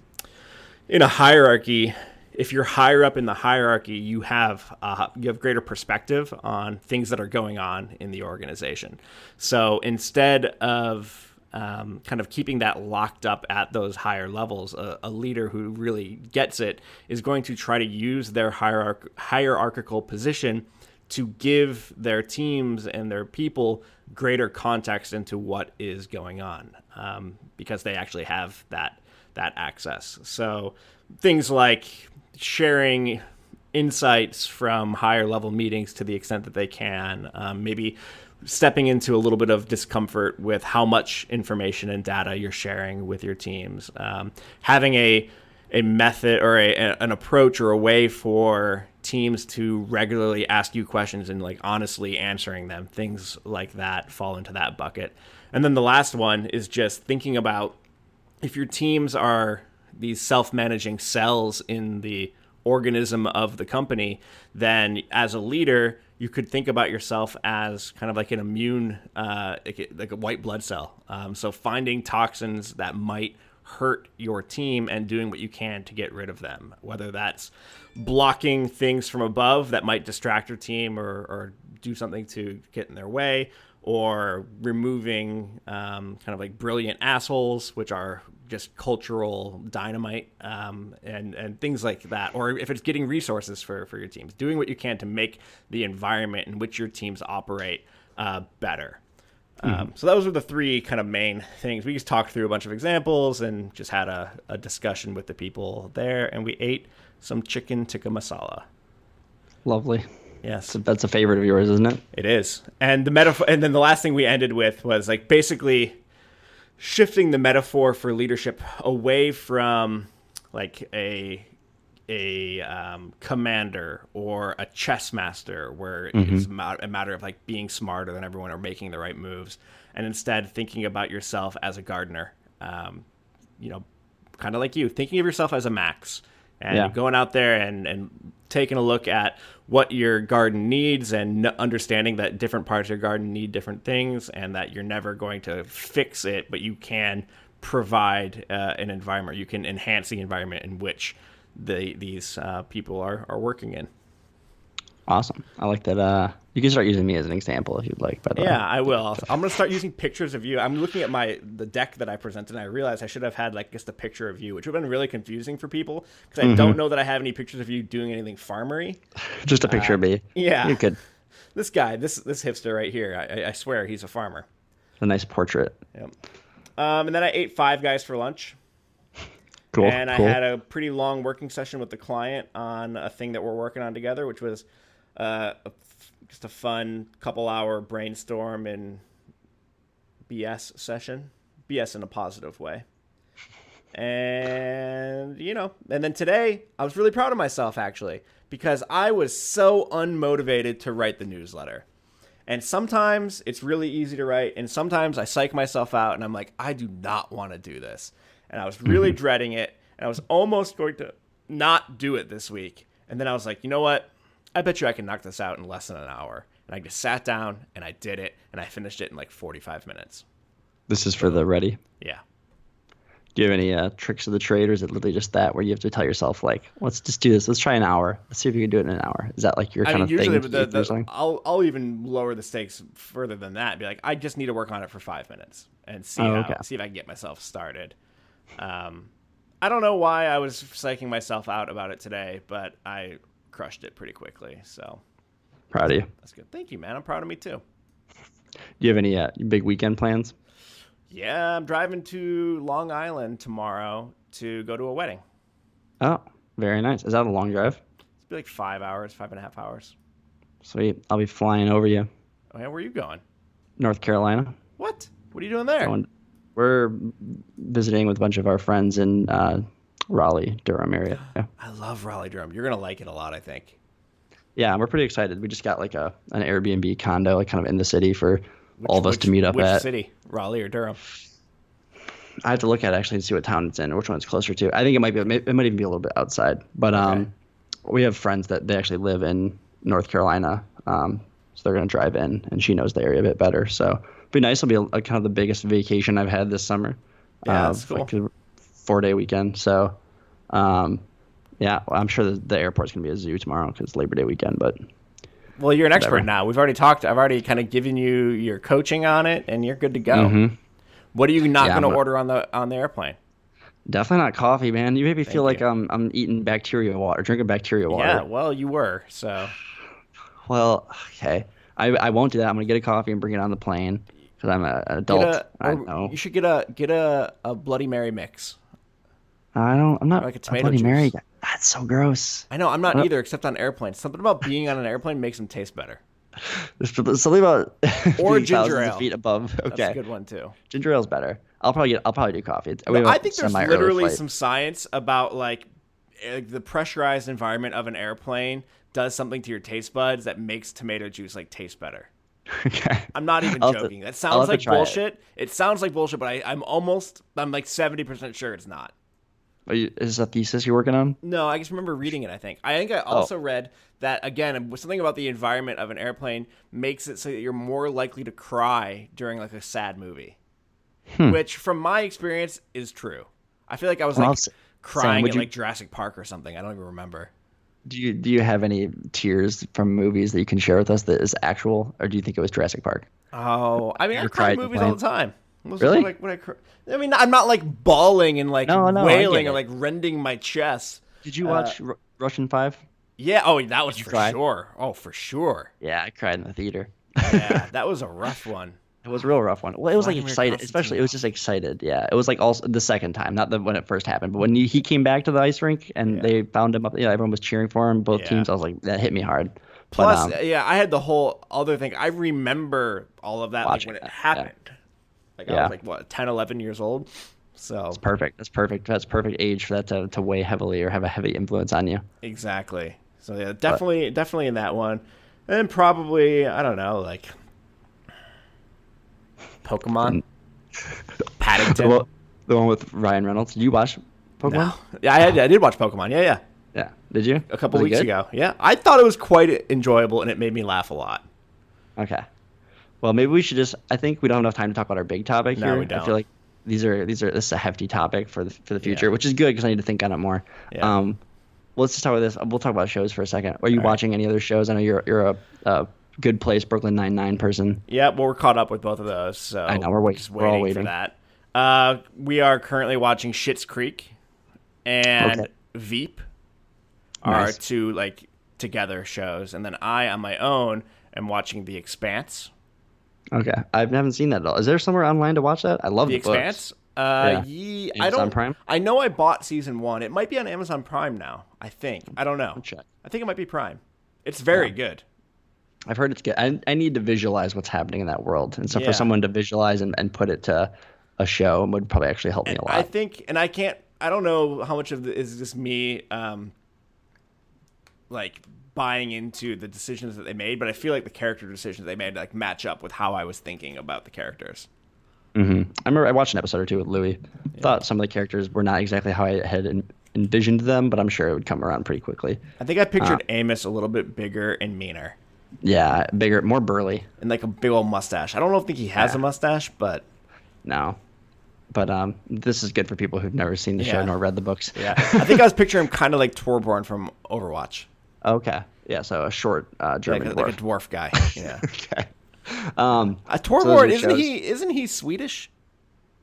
in a hierarchy, if you're higher up in the hierarchy, you have uh, you have greater perspective on things that are going on in the organization. So instead of um, kind of keeping that locked up at those higher levels, a, a, leader who really gets it is going to try to use their hierarch- hierarchical position to give their teams and their people greater context into what is going on um, because they actually have that that access. So things like sharing insights from higher level meetings to the extent that they can. Um, maybe stepping into a little bit of discomfort with how much information and data you're sharing with your teams. Um, having a a method or a, an approach or a way for teams to regularly ask you questions and like honestly answering them things like that fall into that bucket and then the last one is just thinking about if your teams are these self-managing cells in the organism of the company, then as a leader, you could think about yourself as kind of like an immune, uh, like, a white blood cell. Um, so finding toxins that might hurt your team and doing what you can to get rid of them, whether that's blocking things from above that might distract your team or, or do something to get in their way, or removing um, kind of like brilliant assholes, which are just cultural dynamite um, and and things like that, or if it's getting resources for for your teams, doing what you can to make the environment in which your teams operate uh, better. Um, so those were the three kind of main things. We just talked through a bunch of examples and just had a, a discussion with the people there, and we ate some chicken tikka masala. Lovely. Yes, So that's a favorite of yours, isn't it? it is. And the metaphor, and then the last thing we ended with was like basically shifting the metaphor for leadership away from like a a um, commander or a chess master where it's a matter of like being smarter than everyone or making the right moves and instead thinking about yourself as a gardener um, you know kind of like you thinking of yourself as a max and Yeah. going out there and, and taking a look at what your garden needs and understanding that different parts of your garden need different things and that you're never going to fix it but you can provide uh, an environment you can enhance the environment in which the these uh, people are, are working in Awesome. I like that. Uh, you can start using me as an example if you'd like. By the way. Yeah, I will. I'm gonna start using pictures of you. I'm looking at my the deck that I presented, and I realized I should have had like just a picture of you, which would have been really confusing for people because I don't know that I have any pictures of you doing anything farmery. Just a picture of me. Uh, yeah. You could. This guy, this this hipster right here, I, I- I swear he's a farmer. A nice portrait. Yep. Um, and then I ate Five Guys for lunch, Cool. and I cool. had a pretty long working session with the client on a thing that we're working on together, which was uh, a, just a fun couple hour brainstorm and BS session. BS in a positive way. And, you know, and then today I was really proud of myself actually because I was so unmotivated to write the newsletter. And sometimes it's really easy to write, and sometimes I psych myself out and I'm like, I do not want to do this. And I was really dreading it, and I was almost going to not do it this week. And then I was like, you know what? I bet you I can knock this out in less than an hour. And I just sat down and I did it, and I finished it in like 45 minutes. This is for the ready. Yeah. Do you have any uh, tricks of the trade, or is it literally just that where you have to tell yourself like, let's just do this. Let's try an hour. Let's see if you can do it in an hour. Is that like your I kind mean, of usually thing? the, the. I'll I'll even lower the stakes further than that. Be like, I just need to work on it for five minutes and see Oh, how, okay. see if I can get myself started. Um, I don't know why I was psyching myself out about it today, but I crushed it pretty quickly. So Proud of you. that's good. Thank you, man. I'm proud of me too. Do you have any uh, big weekend plans? Yeah, I'm driving to Long Island tomorrow to go to a wedding. Oh, very nice. Is that a long drive? It's be like five hours, five and a half hours. Sweet. I'll be flying over you, Oh, yeah, where are you going? North Carolina. What? What are you doing there? Going, we're visiting with a bunch of our friends in uh, Raleigh, Durham area. Yeah. I love Raleigh Durham. You're gonna like it a lot, I think. yeah, we're pretty excited. We just got like a an Airbnb condo, like kind of in the city for Which- all of us which- to meet up at. which at. city? Raleigh or Durham? I have to look at it actually and see what town it's in, or which one it's closer to. I think it might be, it might even be a little bit outside. But um, we have friends that they actually live in North Carolina, um, so they're gonna drive in, and she knows the area a bit better. So be nice. It'll be a, a kind of the biggest vacation I've had this summer. Yeah, Uh, that's cool. like a four day weekend. So, um, yeah, well, I'm sure the, the airport's gonna be a zoo tomorrow because Labor Day weekend. But Well, you're an expert now. We've already talked. I've already kind of given you your coaching on it, and you're good to go. Mhm. What are you not Yeah, going I'm to gonna- order on the on the airplane? definitely not coffee, man. You made me feel like. I'm I'm eating bacteria water, drinking bacteria water. Yeah, well, you were. So Well, okay. I, I won't do that. I'm gonna get a coffee and bring it on the plane because I'm a, an adult. a, I or know. you should get a get a, a Bloody Mary mix. I don't. I'm not like a a tomato Bloody juice. Mary guy. That's so gross. I know I'm not either, except on airplanes. Something about being on an airplane makes them taste better. There's something about Or ginger ale. feet above. That's Okay, a good one too. ginger ale's better. I'll probably get. I'll probably do coffee. It's, we have think there's literally some science about like eh, the pressurized environment of an airplane does something to your taste buds that makes tomato juice like taste better. okay. I'm not even I'll have to- joking. that sounds like try it. bullshit. It. sounds like bullshit, but I, I'm almost, I'm like 70% sure it's not. Are you, is this a thesis you're working on? No, I just remember reading it, I think. I think I Oh. also read that, again, something about the environment of an airplane makes it so that you're more likely to cry during like a sad movie. Hmm. Which, from my experience, is true. I feel like I was Well, like Sam, crying would at you- like Jurassic Park or something. I don't even remember. Do you do you have any tears from movies that you can share with us that is actual, or do you think it was Jurassic Park? Oh, I mean, I cry cried at at movies all the time. Was Really? Like when I, cr- I mean, I'm not like bawling and like No, no, wailing and like rending my chest. Did you Uh, watch Russian Five? Yeah. Oh, that was for cry? sure. Oh, for sure. Yeah, I cried in the theater. Yeah, that was a rough one. It was a real rough one. Well, it was like excited, especially it was just excited. Yeah, it was like also the second time, not the when it first happened, but when he, he came back to the ice rink and Yeah. they found him up. Yeah, everyone was cheering for him. Both Yeah. teams. I was like, that hit me hard. But, Plus, um, yeah, I had the whole other thing. I remember all of that like when it that, yeah. happened. Like I Yeah. was like what 10, 11 years old. So it's perfect. That's perfect. That's perfect age for that to, to weigh heavily or have a heavy influence on you. exactly. So yeah, definitely, definitely in that one, and probably I don't know like Pokemon, The Paddington. one, the one with Ryan Reynolds. Did you watch Pokemon? No. Yeah, I, I did watch Pokemon. Yeah, yeah, Yeah. Did you? a couple Was weeks ago. Yeah, I thought it was quite enjoyable and it made me laugh a lot. Okay. Well, maybe we should just. I think we don't have enough time to talk about our big topic No, here. we I don't. I feel like these are these are this is a hefty topic for the for the future, Yeah. which is good because I need to think on it more. Yeah. Um, well, let's just talk about this. We'll talk about shows for a second. Are you All right. watching any other shows? I know you're you're a, a good place Brooklyn Nine Nine person. Yeah, well, we're caught up with both of those. So I know, we're wait- just we're all waiting, for that. Uh, we are currently watching Schitt's Creek and Okay. Veep are Nice. two like together shows, and then I on my own am watching The Expanse. Okay, I haven't seen that at all. Is there somewhere online to watch that? I love The the, books. Expanse. Uh, Yeah. ye- I Amazon don't. Prime? I know I bought season one. It might be on Amazon Prime now. I think. I don't know. check. I think it might be Prime. It's very good. I've heard it's good. I, I need to visualize what's happening in that world, and so Yeah. for someone to visualize and, and put it to a show would probably actually help me a lot. I think, and I can't. I don't know how much of the, is this me, um, like buying into the decisions that they made, but I feel like the character decisions they made like match up with how I was thinking about the characters. hmm I remember I watched an episode or two with Louis. Thought some of the characters were not exactly how I had en- envisioned them, but I'm sure it would come around pretty quickly. I think I pictured Uh. Amos a little bit bigger and meaner, Yeah, bigger, more burly. and like a big old mustache. I don't know if think he has Yeah. a mustache, but No, but um, this is good for people who've never seen the show nor read the books. yeah, I think I was picturing him kind of like Torbjörn from Overwatch, Okay. Yeah. So a short uh, like, German a- like a dwarf. dwarf guy. Yeah, okay. Um, uh, Torbjörn the isn't shows. he? Isn't he Swedish?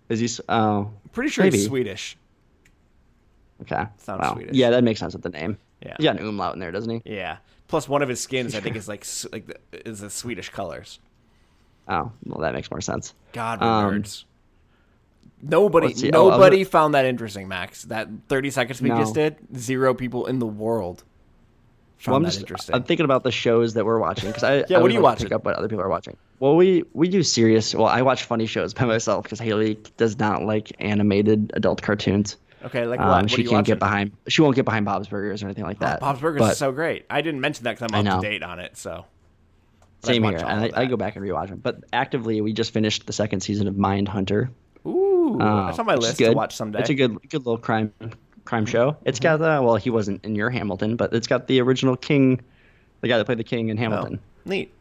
is he? Oh, Pretty sure Maybe. he's Swedish. okay. Sounds Wow. Swedish. Yeah, that makes sense with the name. Yeah. He got an umlaut in there, doesn't he? Yeah. Plus, one of his skins, I think, is like like is the Swedish colors. Oh, well, that makes more sense. God, Um, nerds. Nobody, see. Oh, nobody gonna- found that interesting, Max. That thirty seconds we No. just did, zero people in the world found Well, I'm that just interesting. I'm thinking about the shows that we're watching because I Yeah, I what are you like to Pick watching? up what other people are watching. Well, we we do serious. Well, I watch funny shows by myself because Haley does not like animated adult cartoons. Okay, like Um, she can't watching? get behind. She won't get behind Bob's Burgers or anything like Oh, that. Bob's Burgers but is so great. I didn't mention that because I'm I up to date on it. So But Same here, and I, I go back and rewatch them. But actively, we just finished the second season of Mindhunter. ooh, uh, that's on my which is list to watch someday. It's a good, good little crime, crime show. It's got Mm-hmm. uh, well, he wasn't in your Hamilton, but it's got the original King, the guy that played the King in Oh, Hamilton. neat.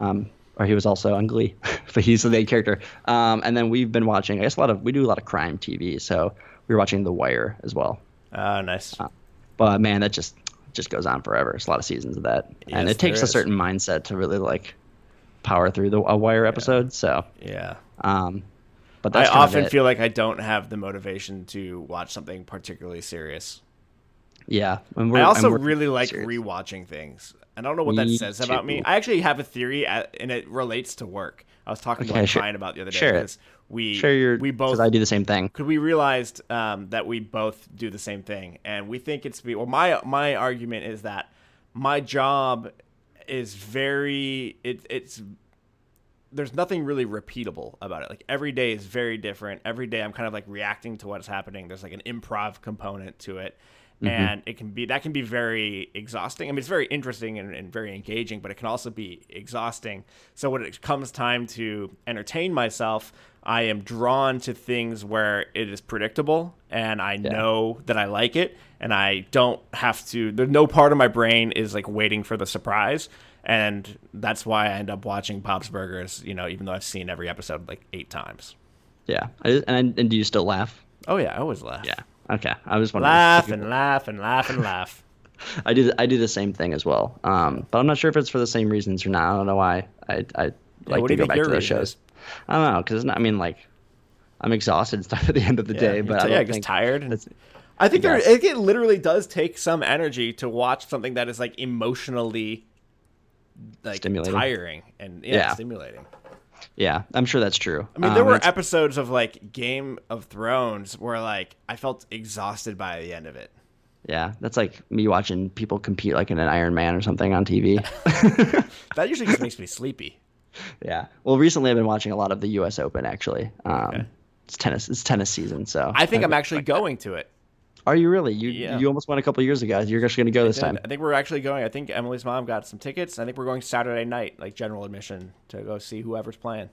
Um, or he was also on Glee, but he's the main character. Um, and then we've been watching. I guess a lot of we do a lot of crime TV, so we were watching The Wire as well. Oh, nice. Uh, but man, that just just goes on forever. It's a lot of seasons of that, and it takes a certain mindset to really like power through the a Wire episode. So, yeah. um, but I of often it. feel like I don't have the motivation to watch something particularly serious. yeah. And I also really like serious. rewatching things. And I don't know what that Me says about me. I actually have a theory, at, and it relates to work. I was talking to Okay, my share- client about the other day share it. because we Share your we both I do the same thing. because we realized um, that we both do the same thing, and we think it's well. My my argument is that my job is very it, it's there's nothing really repeatable about it. Like every day is very different. Every day I'm kind of like reacting to what's happening. There's like an improv component to it. Mm-hmm. And it can be that can be very exhausting. I mean, it's very interesting and, and very engaging, but it can also be exhausting. So when it comes time to entertain myself, I am drawn to things where it is predictable and I know that I like it and I don't have to there's no part of my brain is like waiting for the surprise and that's why I end up watching Bob's Burgers, you know, even though I've seen every episode like 8 times. Yeah. And, and do you still laugh? Oh yeah, I always laugh. Yeah. Okay. I was wondering. Laugh and laugh and laugh and laugh. I do. I do the same thing as well. Um, but I'm not sure if it's for the same reasons or not. I don't know why. I I like what to go back to those reason shows. is? I don't know because it's not. I mean, like, I'm exhausted and stuff at the end of the day, but I yeah, don't just think tired. that's- I think there, it, it literally does take some energy to watch something that is like emotionally like Stimulating. tiring and yeah, Yeah. stimulating. Yeah, I'm sure that's true. I mean, there Um, were episodes of like Game of Thrones where like I felt exhausted by the end of it. yeah, that's like me watching people compete like in an Iron Man or something on TV. That usually just makes me sleepy. yeah. Well, recently I've been watching a lot of the U.S. Open actually. Um, Okay. It's tennis. It's tennis season, so I think I'm actually going to it. Are you really? You Yeah. you almost won a couple years ago. You're actually going to go this time. I think we're actually going. I think Emily's mom got some tickets. I think we're going Saturday night, like general admission, to go see whoever's playing.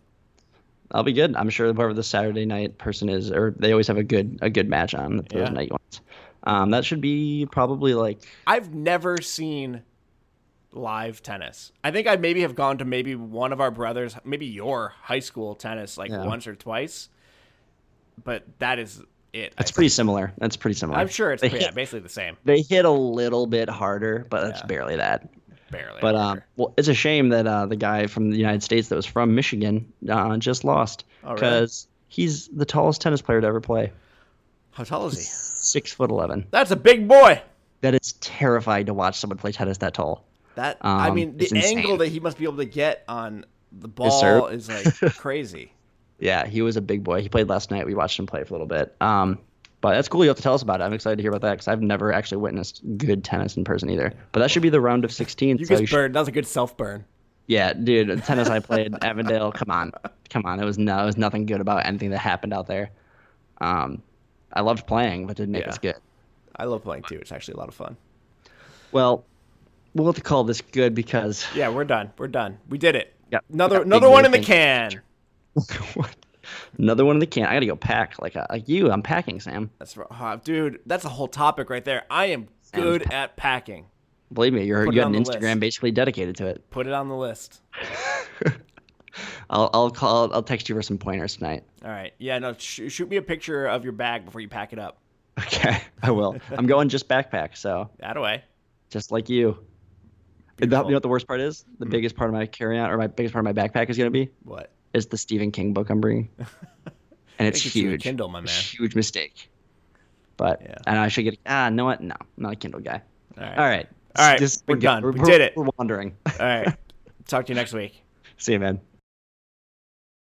I'll be good. I'm sure whoever the Saturday night person is, or they always have a good a good match on those Yeah. night ones. Um, that should be probably like I've never seen live tennis. I think I maybe have gone to maybe one of our brothers, maybe your high school tennis, like Yeah. once or twice. But that is it. It's I pretty similar. That's pretty similar. I'm sure it's they yeah, basically the same. they hit a little bit harder, but that's Yeah. barely that. Barely. But um, well, it's a shame that uh, the guy from the United States that was from Michigan uh, just lost Oh, really? because he's the tallest tennis player to ever play. how tall is he? Six foot eleven. That's a big boy. That is terrifying to watch someone play tennis that tall. That I Um, mean, the angle that he must be able to get on the ball is like crazy. Yeah, he was a big boy. He played last night. We watched him play for a little bit. Um, but that's cool. You have to tell us about it. I'm excited to hear about that because I've never actually witnessed good tennis in person either. But that should be the round of 16. You so just should- burned. That was a good self burn. yeah, dude, tennis I played Avondale. Come on, come on. It was no, it was nothing good about anything that happened out there. Um, I loved playing, but didn't make Yeah. us good. I love playing too. It's actually a lot of fun. Well, we'll have to call this good because Yeah, we're done. We're done. We did it. Yeah, Another another one in the can. What? another one in the can. I gotta go pack like uh, like you. I'm packing, Sam. That's uh, dude. That's a whole topic right there. I am good at packing. Believe me, you're Put you got on an Instagram list. basically dedicated to it. Put it on the list. I'll I'll call. I'll text you for some pointers tonight. All right. Yeah. No. Sh- shoot me a picture of your bag before you pack it up. Okay, I will. I'm going just backpack, so That away. just like you. That- you know what the worst part is? The biggest part of my carry-on or my biggest part of my backpack is going to be What? Is the Stephen King book I'm bringing, and it's huge. Kindle, my man. Huge mistake. But Yeah. and I should get ah. Know what? No, I'm not a Kindle guy. All right. All right. All right, This we're good. done. We We're, did it. We're wandering. All right. Talk to you next week. See you, man.